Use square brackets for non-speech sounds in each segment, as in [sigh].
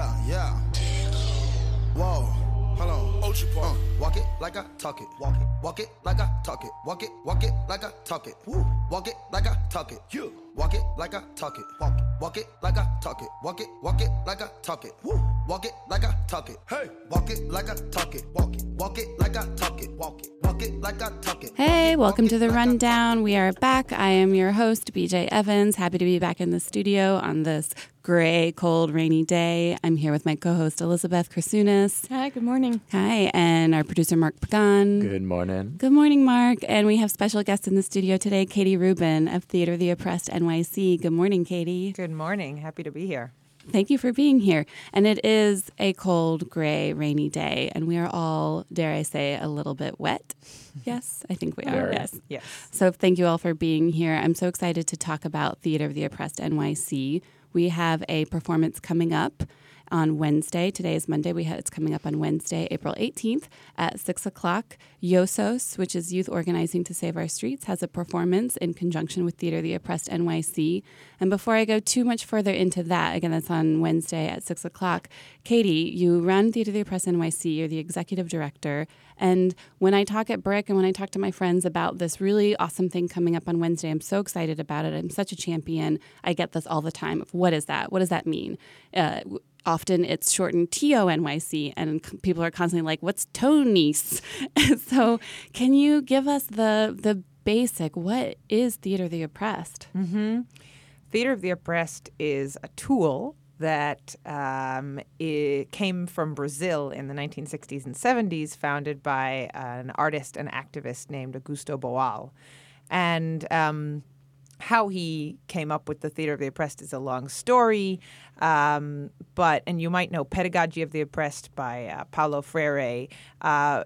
Yeah, yeah. Whoa, hold on. Ultra uh, walk it like I talk it. Walk it. Walk it like I talk it. Walk it. Walk it like I talk it. Woo. Walk it like I talk it. You. Walk it like I talk it. Walk it. Walk it like I talk it. Walk it. Walk it like I talk it. Woo. Walk it like I talk it. Hey. Walk it like I talk it. Walk it. Walk it like I talk it. Walk it. Walk it like I talk it. Hey, welcome to the rundown. We are back. I am your host, BJ Evans. Happy to be back in the studio on this gray, cold, rainy day. I'm here with my co-host Elizabeth Krasunas. Hi, good morning. Hi, and our producer Mark Pagan. Good morning. Good morning, Mark. And we have special guest in the studio today, Katie Rubin of Theater of the Oppressed NYC. Good morning, Katie. Good morning. Happy to be here. Thank you for being here. And it is a cold, gray, rainy day, and we are all, dare I say, a little bit wet. [laughs] Yes, I think we are. Yes. Yes. So thank you all for being here. I'm so excited to talk about Theater of the Oppressed NYC. We have a performance coming up on Wednesday. Today is Monday. We have, it's coming up on Wednesday, April 18th at 6 o'clock. YOSOS, which is Youth Organizing to Save Our Streets, has a performance in conjunction with Theater the Oppressed NYC. And before I go too much further into that, again, that's on Wednesday at 6 o'clock. Katie, you run Theater the Oppressed NYC. You're the executive director. And when I talk at BRIC and when I talk to my friends about this really awesome thing coming up on Wednesday, I'm so excited about it. I'm such a champion. I get this all the time what is that? What does that mean? Uh, often it's shortened TONYC, and c- people are constantly like, "What's Tony's?" [laughs] so, can you give us the the basic? What is Theater of the Oppressed? Theater of the Oppressed is a tool that um, came from Brazil in the 1960s and 70s, founded by an artist and activist named Augusto Boal. And um, how he came up with the Theater of the Oppressed is a long story, um, but and you might know Pedagogy of the Oppressed by uh, Paulo Freire. Uh,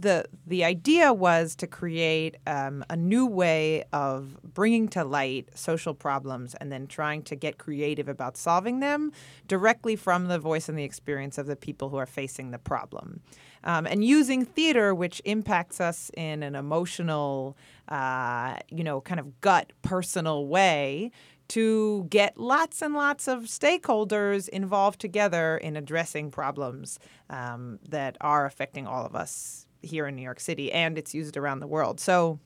the the idea was to create um, a new way of bringing to light social problems and then trying to get creative about solving them directly from the voice and the experience of the people who are facing the problem, um, and using theater, which impacts us in an emotional, uh, you know, kind of gut personal way to get lots and lots of stakeholders involved together in addressing problems um, that are affecting all of us here in New York City, and it's used around the world. So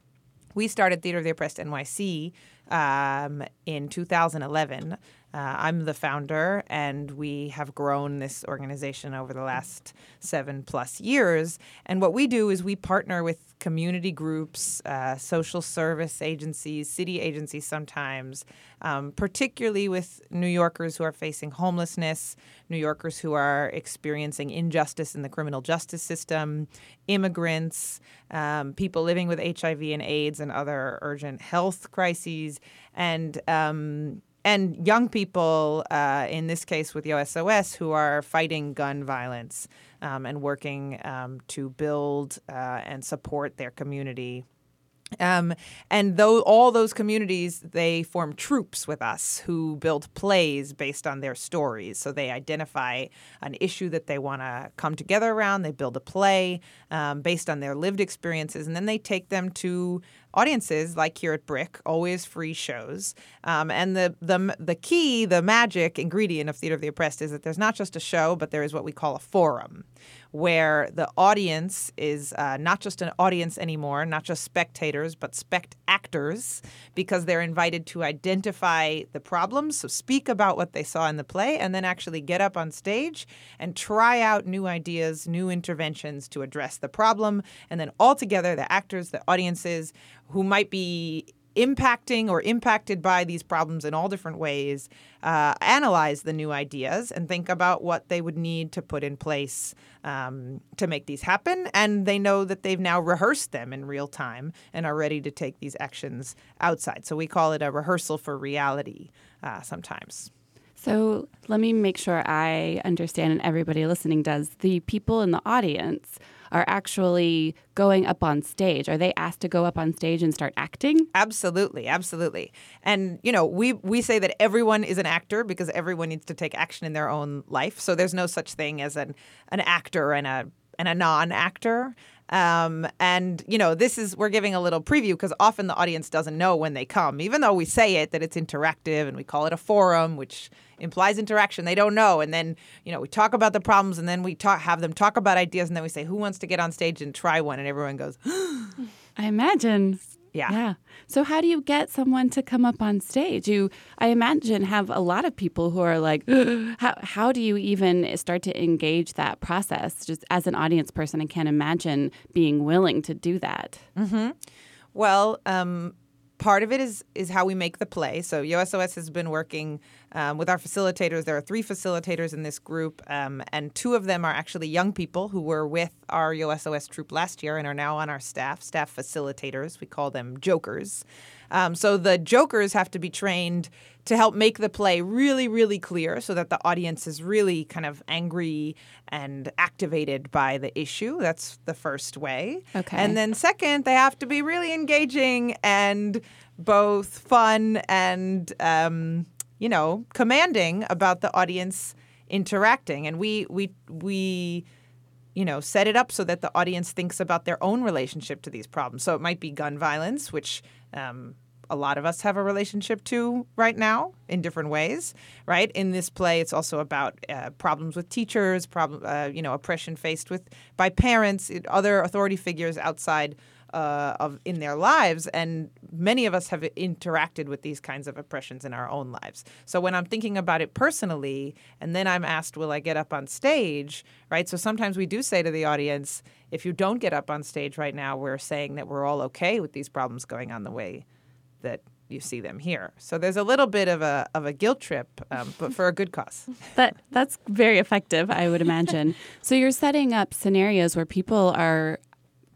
we started Theater of the Oppressed NYC um, in 2011. Uh, I'm the founder, and we have grown this organization over the last seven plus years. And what we do is we partner with community groups, uh, social service agencies, city agencies sometimes, um, particularly with New Yorkers who are facing homelessness, New Yorkers who are experiencing injustice in the criminal justice system, immigrants, um, people living with HIV and AIDS and other urgent health crises, and um, and young people, uh, in this case with YOSOS, who are fighting gun violence um, and working um, to build uh, and support their community. Um, and though all those communities, they form troupes with us who build plays based on their stories. So they identify an issue that they want to come together around. They build a play um, based on their lived experiences, and then they take them to audiences like here at BRIC, always free shows. Um, and the the the key, the magic ingredient of Theater of the Oppressed is that there's not just a show, but there is what we call a forum, where the audience is uh, not just an audience anymore, not just spectators, but spect actors, because they're invited to identify the problems, so speak about what they saw in the play, and then actually get up on stage and try out new ideas, new interventions to address the problem. And then all together, the actors, the audiences who might be impacting or impacted by these problems in all different ways, uh, analyze the new ideas and think about what they would need to put in place um, to make these happen. And they know that they've now rehearsed them in real time and are ready to take these actions outside. So we call it a rehearsal for reality uh, sometimes. So let me make sure I understand, and everybody listening does. The people in the audience are actually going up on stage. Are they asked to go up on stage and start acting? Absolutely, absolutely. And you know, we we say that everyone is an actor because everyone needs to take action in their own life. So there's no such thing as an an actor and a and a non-actor. Um, and you know, this is we're giving a little preview because often the audience doesn't know when they come, even though we say it that it's interactive and we call it a forum, which implies interaction. They don't know, and then you know we talk about the problems, and then we talk have them talk about ideas, and then we say who wants to get on stage and try one, and everyone goes. [gasps] I imagine. Yeah. Yeah. So how do you get someone to come up on stage? You I imagine have a lot of people who are like [gasps] how how do you even start to engage that process? Just as an audience person, I can't imagine being willing to do that. Well, um, part of it is is how we make the play. So YOSOS has been working um, with our facilitators. There are three facilitators in this group, um, and two of them are actually young people who were with our YOSOS troupe last year and are now on our staff. Staff facilitators, we call them jokers. Um, so the jokers have to be trained to help make the play really, really clear so that the audience is really kind of angry and activated by the issue. That's the first way. Okay. And then second, they have to be really engaging and both fun and, um, you know, commanding about the audience interacting. And we, we, we, you know, set it up so that the audience thinks about their own relationship to these problems. So it might be gun violence, which um, a lot of us have a relationship to right now in different ways, right? In this play, it's also about uh, problems with teachers, problem, uh, you know, oppression faced with by parents, other authority figures outside uh, of in their lives, and many of us have interacted with these kinds of oppressions in our own lives. So when I'm thinking about it personally, and then I'm asked, "Will I get up on stage?" Right. So sometimes we do say to the audience, "If you don't get up on stage right now, we're saying that we're all okay with these problems going on the way that." You see them here, so there's a little bit of a of a guilt trip, um, but for a good cause. [laughs] That that's very effective, I would imagine. so you're setting up scenarios where people are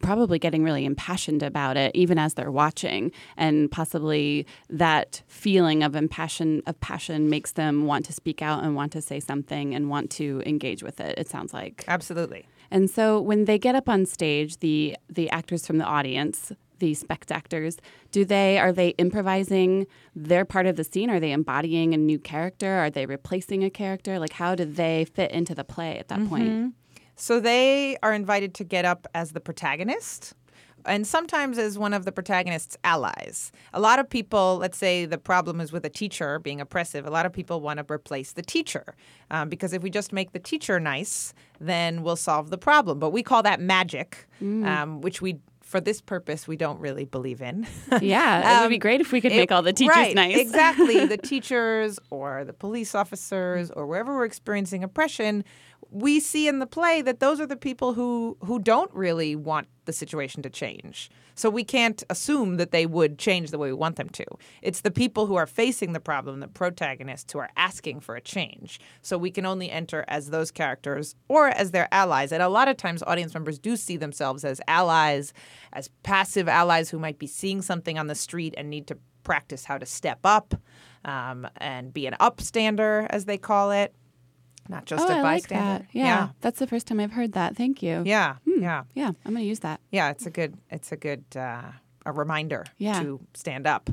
probably getting really impassioned about it even as they're watching. And possibly that feeling of impassion of passion makes them want to speak out and want to say something and want to engage with it it sounds like. Absolutely. and so when they get up on stage the the actors from the audience the spectators do they are they improvising their part of the scene? Are they embodying a new character? Are they replacing a character? Like how do they fit into the play at that point mm-hmm. So they are invited to get up as the protagonist and sometimes as one of the protagonist's allies. A lot of people, let's say the problem is with a teacher being oppressive, a lot of people want to replace the teacher um, because if we just make the teacher nice, then we'll solve the problem. But we call that magic, um, which we. For this purpose, we don't really believe in. [laughs] yeah it would be Um, great if we could it- make all the teachers right, nice exactly. [laughs] The teachers or the police officers or wherever we're experiencing oppression, we see in the play that those are the people who who don't really want the situation to change. So we can't assume that they would change the way we want them to. It's the people who are facing the problem, the protagonists, who are asking for a change. So we can only enter as those characters or as their allies. And a lot of times, audience members do see themselves as allies, as passive allies who might be seeing something on the street and need to practice how to step up um, and be an upstander, as they call it, not just oh, a I like bystander. that. Yeah. that's the first time I've heard that. Thank you. yeah, yeah, yeah. yeah, I'm going to use that. Yeah, it's a good it's a good uh, a reminder Yeah. to stand up.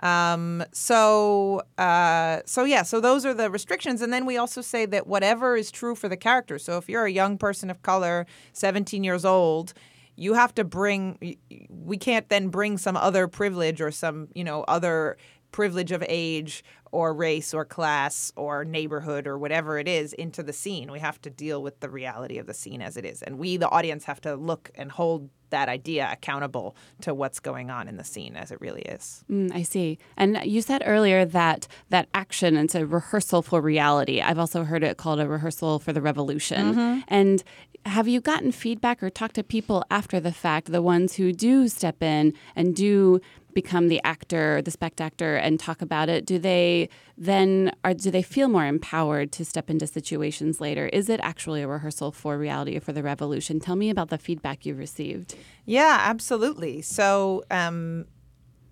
Um, so uh, so yeah, so those are the restrictions, and then we also say that whatever is true for the character. So if you're a young person of color, 17 years old, you have to bring. We can't then bring some other privilege or some you know other privilege of age or race or class or neighborhood or whatever it is into the scene. We have to deal with the reality of the scene as it is. And we, the audience, have to look and hold that idea accountable to what's going on in the scene as it really is. Mm, I see. And you said earlier that that action it's a rehearsal for reality. I've also heard it called a rehearsal for the revolution. And have you gotten feedback or talked to people after the fact, the ones who do step in and do become the actor, the spectator, and talk about it? Do they then are do they feel more empowered to step into situations later? Is it actually a rehearsal for reality or for the revolution? Tell me about the feedback you've received. Yeah, absolutely. So um,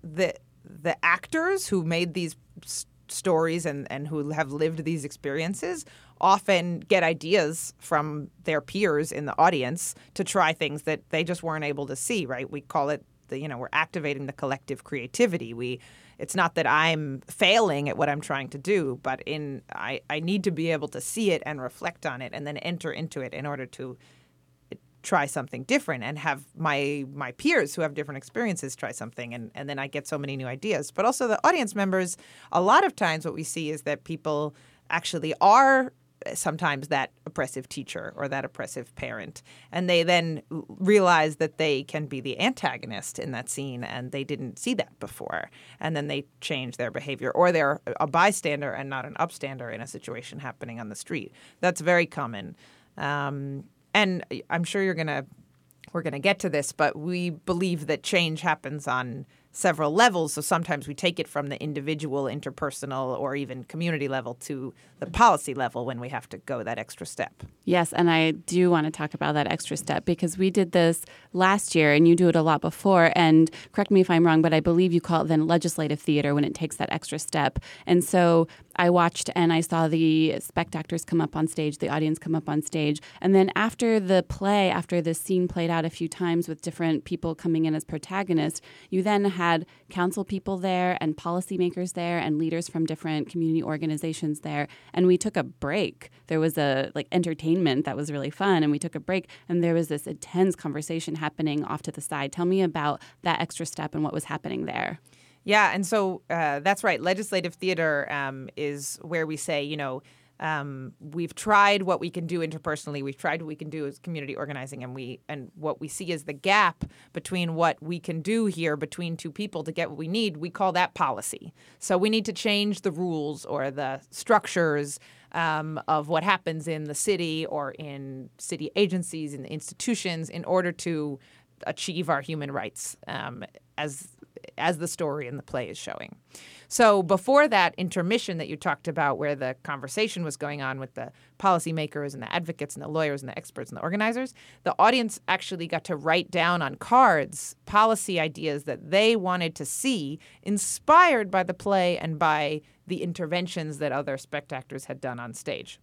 the the actors who made these stories and, and who have lived these experiences often get ideas from their peers in the audience to try things that they just weren't able to see. Right? We call it the you know we're activating the collective creativity. We it's not that I'm failing at what I'm trying to do, but in I, I need to be able to see it and reflect on it and then enter into it in order to try something different and have my my peers who have different experiences try something and, and then I get so many new ideas. But also the audience members, a lot of times what we see is that people actually are sometimes that oppressive teacher or that oppressive parent. And they then realize that they can be the antagonist in that scene and they didn't see that before. And then they change their behavior or they're a bystander and not an upstander in a situation happening on the street. That's very common. Um, and I'm sure you're going to we're going to get to this, but we believe that change happens on several levels. So sometimes we take it from the individual, interpersonal, or even community level to the policy level when we have to go that extra step. Yes, and I do want to talk about that extra step because we did this last year and you do it a lot before. And correct me if I'm wrong, but I believe you call it then legislative theater when it takes that extra step. And so I watched and I saw the spectators come up on stage, the audience come up on stage. And then after the play, after the scene played out a few times with different people coming in as protagonists, you then had council people there and policymakers there and leaders from different community organizations there. And we took a break. There was a like entertainment that was really fun and we took a break and there was this intense conversation happening off to the side. Tell me about that extra step and what was happening there. Yeah, and so uh, that's right. Legislative theater um, is where we say, you know, um, we've tried what we can do interpersonally. We've tried what we can do as community organizing, and we and what we see is the gap between what we can do here between two people to get what we need. We call that policy. So we need to change the rules or the structures um, of what happens in the city or in city agencies and institutions in order to achieve our human rights um, as as the story in the play is showing. So before that intermission that you talked about, where the conversation was going on with the policymakers and the advocates and the lawyers and the experts and the organizers, the audience actually got to write down on cards policy ideas that they wanted to see, inspired by the play and by the interventions that other spectators had done on stage.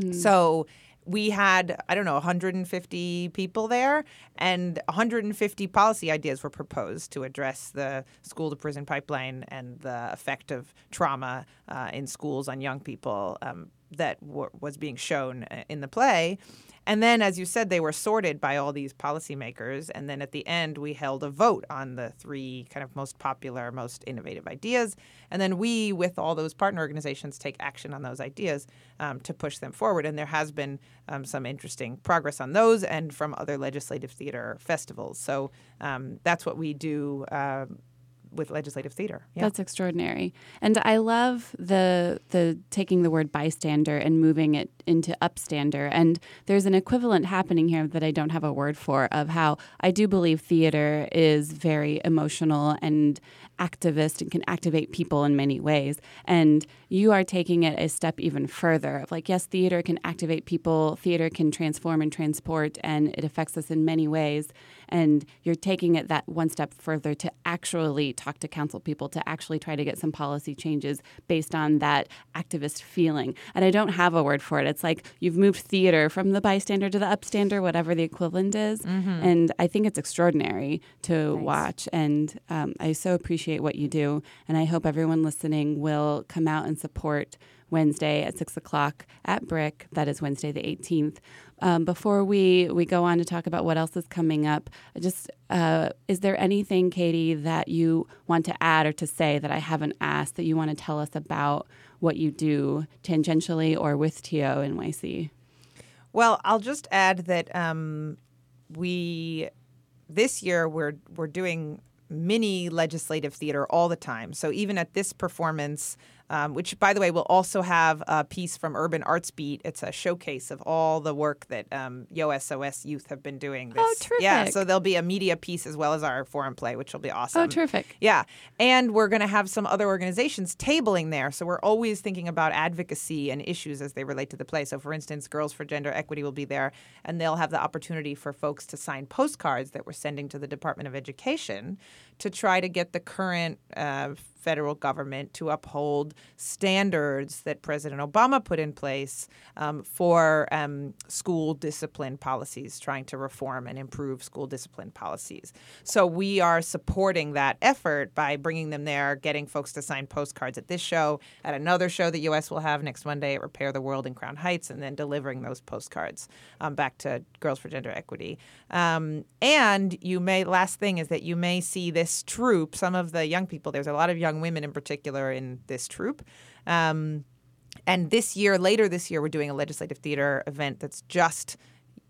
Mm. So we had i don't know 150 people there and 150 policy ideas were proposed to address the school to prison pipeline and the effect of trauma uh, in schools on young people um, that w- was being shown uh, in the play and then, as you said, they were sorted by all these policymakers. And then at the end, we held a vote on the three kind of most popular, most innovative ideas. And then we, with all those partner organizations, take action on those ideas um, to push them forward. And there has been um, some interesting progress on those and from other legislative theater festivals. So um, that's what we do. Uh, with legislative theater. Yeah. That's extraordinary. And I love the the taking the word bystander and moving it into upstander. And there's an equivalent happening here that I don't have a word for of how I do believe theater is very emotional and activist and can activate people in many ways. And you are taking it a step even further of like, yes, theater can activate people, theater can transform and transport, and it affects us in many ways and you're taking it that one step further to actually talk to council people to actually try to get some policy changes based on that activist feeling. And I don't have a word for it. It's like you've moved theater from the bystander to the upstander, whatever the equivalent is. Mm-hmm. And I think it's extraordinary to nice. watch. And um, I so appreciate what you do. And I hope everyone listening will come out and support Wednesday at six o'clock at BRIC. That is Wednesday the 18th. Um, before we, we go on to talk about what else is coming up, just uh, is there anything, Katie, that you want to add or to say that I haven't asked that you want to tell us about what you do tangentially or with TO NYC? Well, I'll just add that um, we this year we're we're doing mini legislative theater all the time. So even at this performance, um, which, by the way, will also have a piece from Urban Arts Beat. It's a showcase of all the work that um, YoSOS youth have been doing. This, oh, terrific. Yeah, so there'll be a media piece as well as our forum play, which will be awesome. Oh, terrific. Yeah. And we're going to have some other organizations tabling there. So we're always thinking about advocacy and issues as they relate to the play. So, for instance, Girls for Gender Equity will be there, and they'll have the opportunity for folks to sign postcards that we're sending to the Department of Education to try to get the current uh, federal government to uphold standards that President Obama put in place um, for um, school discipline policies, trying to reform and improve school discipline policies. So we are supporting that effort by bringing them there, getting folks to sign postcards at this show, at another show that US will have next Monday at Repair the World in Crown Heights, and then delivering those postcards um, back to Girls for Gender Equity. Um, and you may, last thing is that you may see this troupe, some of the young people, there's a lot of young women in particular in this troupe. Um, and this year, later this year, we're doing a legislative theater event that's just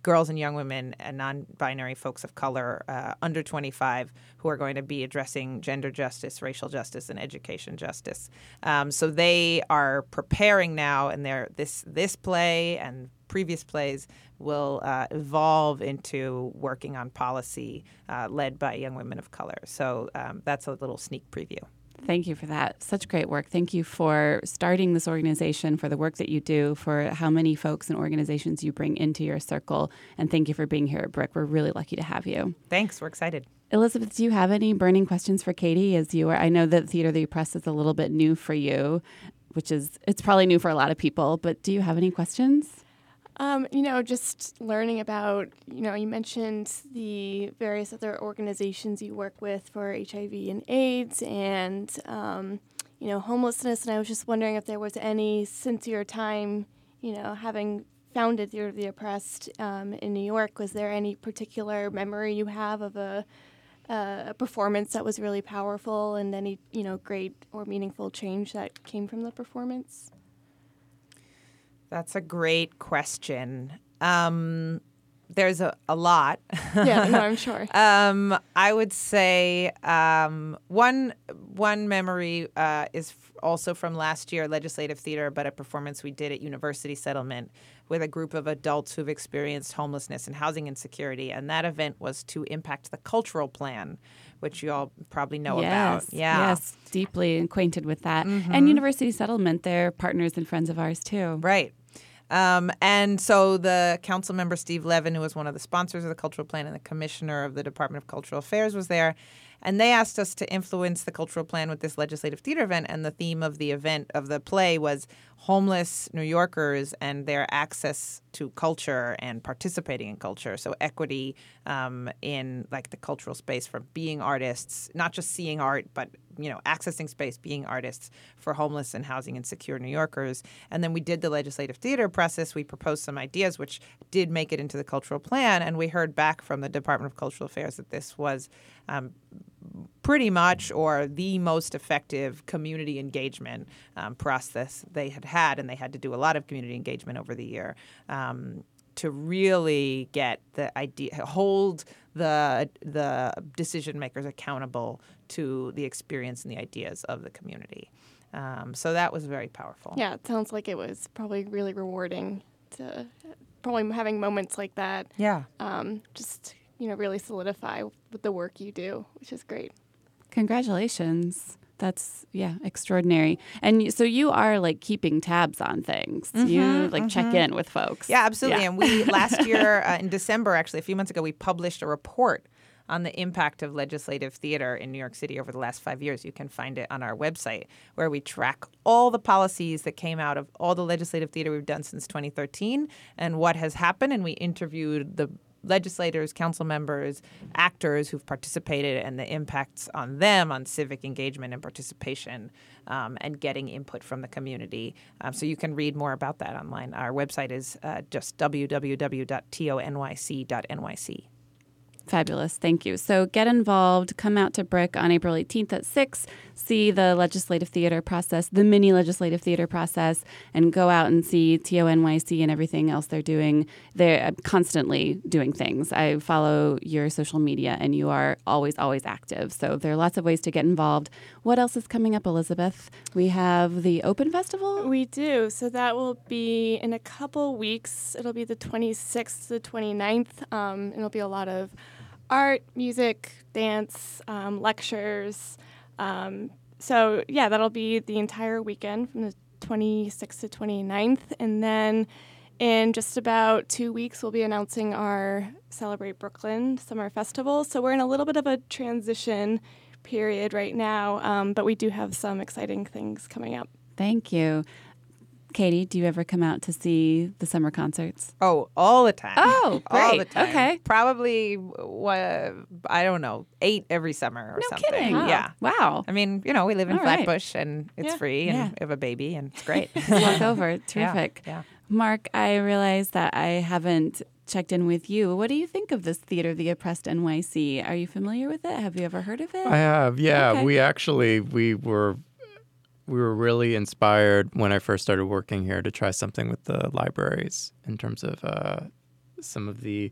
girls and young women and non-binary folks of color uh, under 25 who are going to be addressing gender justice, racial justice, and education justice. Um, so they are preparing now, and they're, this this play and previous plays will uh, evolve into working on policy uh, led by young women of color. So um, that's a little sneak preview. Thank you for that. Such great work. Thank you for starting this organization, for the work that you do, for how many folks and organizations you bring into your circle. And thank you for being here at BRIC. We're really lucky to have you. Thanks. We're excited. Elizabeth, do you have any burning questions for Katie as you are? I know that Theater of the Oppressed is a little bit new for you, which is, it's probably new for a lot of people, but do you have any questions? Um, you know, just learning about, you know, you mentioned the various other organizations you work with for HIV and AIDS and, um, you know, homelessness. And I was just wondering if there was any, since your time, you know, having founded Theater of the Oppressed um, in New York, was there any particular memory you have of a, a performance that was really powerful and any, you know, great or meaningful change that came from the performance? That's a great question. Um, there's a, a lot. yeah, no, I'm [laughs] sure. um, I would say um, one one memory uh, is f- also from last year, legislative theater, but a performance we did at University Settlement with a group of adults who've experienced homelessness and housing insecurity, and that event was to impact the cultural plan, which you all probably know yes, about. Yeah, yes, deeply acquainted with that. Mm-hmm. And University Settlement, they're partners and friends of ours too. Right. Um, and so the council member Steve Levin, who was one of the sponsors of the cultural plan and the commissioner of the Department of Cultural Affairs, was there. And they asked us to influence the cultural plan with this legislative theater event. And the theme of the event of the play was homeless New Yorkers and their access to culture and participating in culture. So equity um, in like the cultural space for being artists, not just seeing art, but you know accessing space, being artists for homeless and housing insecure New Yorkers. And then we did the legislative theater process. We proposed some ideas, which did make it into the cultural plan. And we heard back from the Department of Cultural Affairs that this was um, pretty much or the most effective community engagement um, process they had had, and they had to do a lot of community engagement over the year um, to really get the idea, hold the the decision makers accountable to the experience and the ideas of the community. Um, so that was very powerful. Yeah, it sounds like it was probably really rewarding to probably having moments like that. Yeah. Um, just you know really solidify with the work you do, which is great. Congratulations. That's yeah, extraordinary. And so you are like keeping tabs on things. Mm-hmm, you like mm-hmm. check in with folks. Yeah, absolutely. Yeah. And we [laughs] last year uh, in December, actually a few months ago, we published a report on the impact of legislative theater in New York City over the last five years. You can find it on our website where we track all the policies that came out of all the legislative theater we've done since 2013 and what has happened. And we interviewed the legislators, council members, actors who've participated and the impacts on them on civic engagement and participation um, and getting input from the community. Um, so you can read more about that online. Our website is uh, just www.tonyc.nyc. Fabulous. Thank you. So get involved. Come out to BRIC on April 18th at 6. See the legislative theater process, the mini legislative theater process, and go out and see TONYC and everything else they're doing. They're uh, constantly doing things. I follow your social media, and you are always, always active. So there are lots of ways to get involved. What else is coming up, Elizabeth? We have the Open Festival? We do. So that will be in a couple weeks. It'll be the 26th to the 29th. Um, it'll be a lot of art, music, dance, um, lectures. Um, so, yeah, that'll be the entire weekend from the 26th to 29th. And then in just about two weeks, we'll be announcing our Celebrate Brooklyn Summer Festival. So, we're in a little bit of a transition period right now, um, but we do have some exciting things coming up. Thank you. Katie, do you ever come out to see the summer concerts? Oh, all the time. Oh, [laughs] all the great. time. Okay. Probably, what, I don't know, eight every summer or No something. kidding. Yeah. Wow. I mean, you know, we live in All right. Flatbush and it's Yeah. free and Yeah. we have a baby and it's great. [laughs] Walk [laughs] over. Terrific. yeah. Mark, I realize that I haven't checked in with you. What do you think of this Theater of the Oppressed NYC? Are you familiar with it? Have you ever heard of it? I have, yeah. Okay. We actually we were we were really inspired when I first started working here to try something with the libraries in terms of uh, some of the.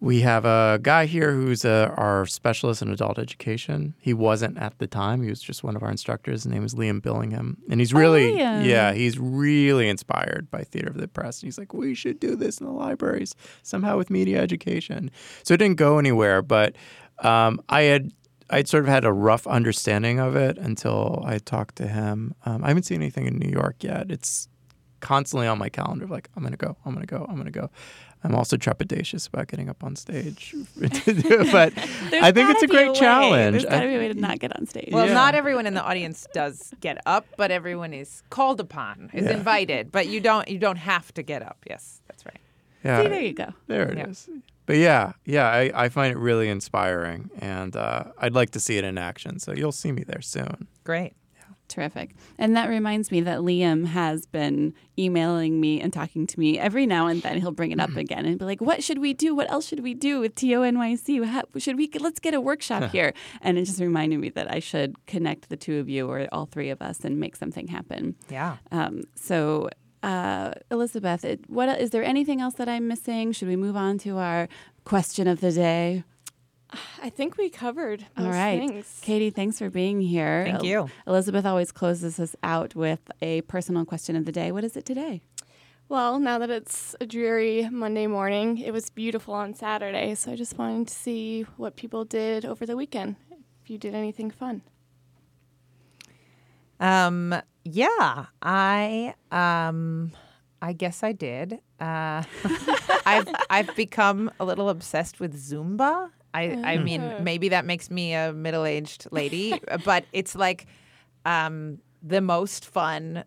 We have a guy here who's uh our specialist in adult education. He wasn't at the time; he was just one of our instructors. His name is Liam Billingham, and he's really, Liam. yeah, he's really inspired by theater of the oppressed. And he's like, we should do this in the libraries somehow with media education. So it didn't go anywhere, but um, I had I'd sort of had a rough understanding of it until I talked to him. Um, I haven't seen anything in New York yet. It's constantly on my calendar. Like I'm gonna go, I'm gonna go, I'm gonna go. I'm also trepidatious about getting up on stage, [laughs] but [laughs] I think it's a great way. challenge. There's got to be a way to not get on stage. Well, Yeah. not everyone in the audience does get up, but everyone is called upon, is Yeah. invited. But you don't you don't have to get up. Yes, that's right. yeah, See, there you go. There it is. Yeah. But yeah, yeah, I, I find it really inspiring, and uh, I'd like to see it in action. So you'll see me there soon. Great. Yeah. Terrific. And that reminds me that Liam has been emailing me and talking to me every now and then. He'll bring it up [clears throat] again and be like, "What should we do? What else should we do with TONYC? How, should we let's get a workshop [laughs] here?" And it just reminded me that I should connect the two of you or all three of us and make something happen. Yeah. Um, so, uh, Elizabeth, it, what is there anything else that I'm missing? Should we move on to our question of the day? I think we covered most All right. things. Katie, thanks for being here. Thank El- you. Elizabeth always closes us out with a personal question of the day. What is it today? Well, now that it's a dreary Monday morning, it was beautiful on Saturday, so I just wanted to see what people did over the weekend. If you did anything fun. Um, yeah, I um, I guess I did. Uh, [laughs] I've I've become a little obsessed with Zumba. I I mean, maybe that makes me a middle aged lady, [laughs] but it's like um, the most fun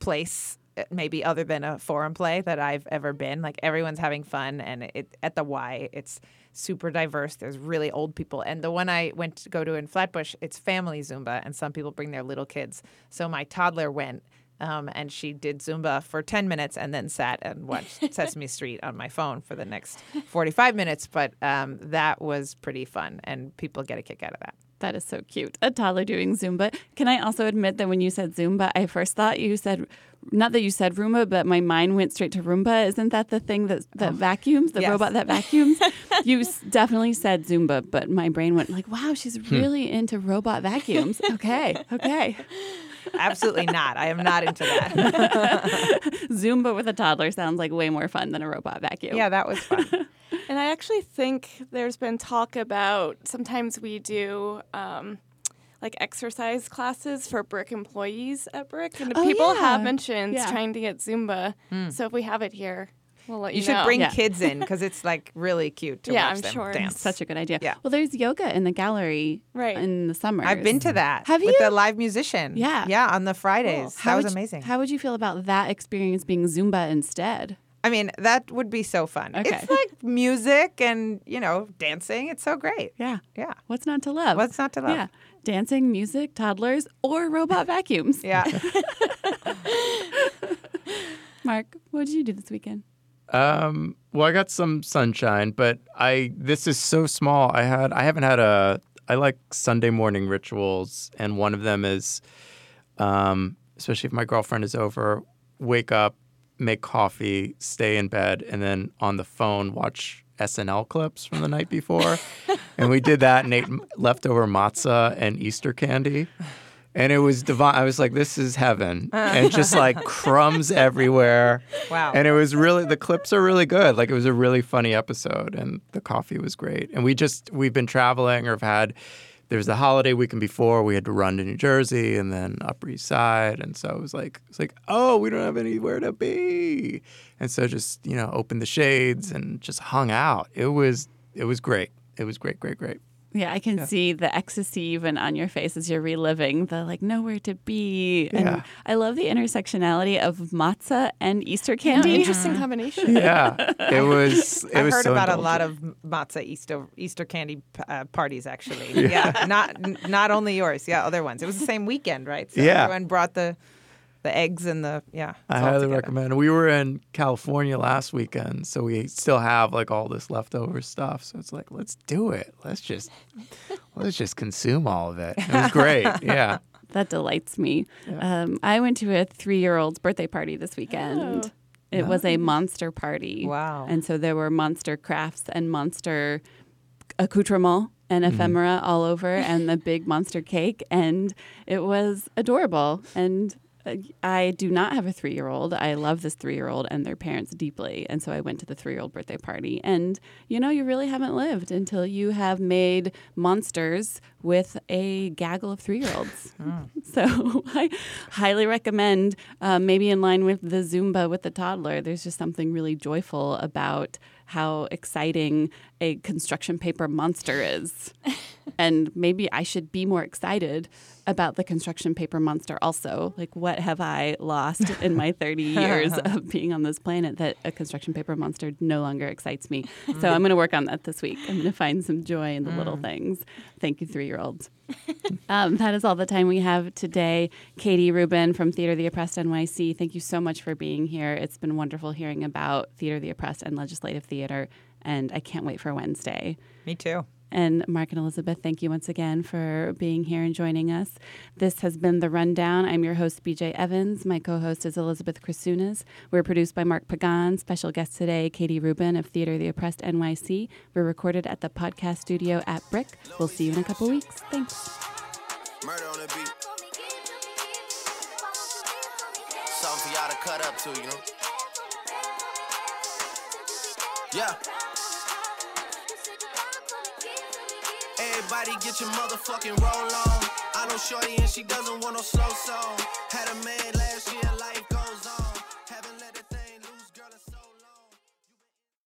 place. uh, Maybe other than a forum play that I've ever been. Like everyone's having fun, and it at the Y, it's super diverse. There's really old people, and the one I went to go to in Flatbush, it's family Zumba, and some people bring their little kids. So my toddler went, um, and she did Zumba for 10 minutes, and then sat and watched [laughs] Sesame Street on my phone for the next 45 minutes. But um, that was pretty fun, and people get a kick out of that. That is so cute. A toddler doing Zumba. Can I also admit that when you said Zumba, I first thought you said, not that you said Roomba, but my mind went straight to Roomba. Isn't that the thing that, that vacuums, the Yes. robot that vacuums? [laughs] you definitely said Zumba, but my brain went like, wow, she's really into robot vacuums. Okay, okay. Absolutely not. I am not into that. [laughs] Zumba with a toddler sounds like way more fun than a robot vacuum. yeah, that was fun. [laughs] And I actually think there's been talk about sometimes we do um, like exercise classes for BRIC employees at BRIC, and Oh, people yeah. have mentioned Yeah. trying to get Zumba. Hmm. So if we have it here, we'll let you, You should know. bring Yeah. kids in because it's like really cute to Yeah, watch I'm them sure. dance. Such a good idea. Yeah. Well, there's yoga in the gallery Right. in the summer. I've been to that. Have with you? the live musician? Yeah. yeah, on the Fridays. That was would you- amazing. how would you feel about that experience being Zumba instead? I mean, that would be so fun. Okay. It's like music and you know dancing. It's so great. Yeah. Yeah. What's not to love? What's not to love? Yeah. Dancing, music, toddlers, or robot [laughs] vacuums. Yeah. [laughs] Mark, what did you do this weekend? Um, well, I got some sunshine, but I this is so small. I had I haven't had a I like Sunday morning rituals, and one of them is, um, especially if my girlfriend is over, wake up, make coffee, stay in bed, and then on the phone watch SNL clips from the night before. and we did that and ate leftover matzah and Easter candy. And it was divine. I was like, this is heaven. And just like [laughs] crumbs everywhere. Wow. And it was really, the clips are really good. Like it was a really funny episode and the coffee was great. And we just, we've been traveling or have had, there was the holiday weekend before we had to run to New Jersey and then Upper East Side. And so it was like, it's like, oh, we don't have anywhere to be. And so just, you know, opened the shades and just hung out. It was, it was great. It was great, great, great. Yeah, I can see the ecstasy even on your face as you're reliving the like nowhere to be. And Yeah. I love the intersectionality of matzah and Easter Yeah, candy. interesting combination. Yeah, it [laughs] was. It I've was heard so about a lot of matzah Easter Easter candy uh, parties actually. Yeah, not n- not only yours. Yeah, other ones. It was the same weekend, right? So Yeah. everyone brought the the eggs and the yeah. it's I all highly together. recommend. We were in California last weekend, so we still have like all this leftover stuff. So it's like, let's do it. Let's just [laughs] let's just consume all of it. It was great. [laughs] Yeah. That delights me. Um, I went to a three year old's birthday party this weekend. Oh. It was a monster party. Wow. And so there were monster crafts and monster accoutrements and ephemera all over and the big monster cake. And it was adorable. And I do not have a three year old. I love this three year old and their parents deeply. And so I went to the three year old birthday party. And you know, you really haven't lived until you have made monsters with a gaggle of three year olds. [laughs] So [laughs] I highly recommend, uh, maybe in line with the Zumba with the toddler, there's just something really joyful about how exciting a construction paper monster is. [laughs] and maybe I should be more excited about the construction paper monster also. Like, what have I lost in my 30 [laughs] years of being on this planet that a construction paper monster no longer excites me? [laughs] So I'm going to work on that this week. I'm going to find some joy in the little things. Thank you, three year olds. [laughs] Um, that is all the time we have today. Katie Rubin from Theater of the Oppressed NYC, thank you so much for being here. It's been wonderful hearing about Theater of the Oppressed and legislative theater, and I can't wait for Wednesday. Me too. And Mark and Elizabeth, thank you once again for being here and joining us. This has been The Rundown. I'm your host, BJ Evans. My co host is Elizabeth Krasunas. We're produced by Mark Pagan. Special guest today, Katie Rubin of Theater the Oppressed NYC. We're recorded at the podcast studio at BRIC. We'll see you in a couple weeks. Thanks. Murder on the beat. Something for y'all to cut up to, you know? Yeah. Everybody get your motherfucking roll on. I know Shorty and she doesn't want no slow song. Had a man last year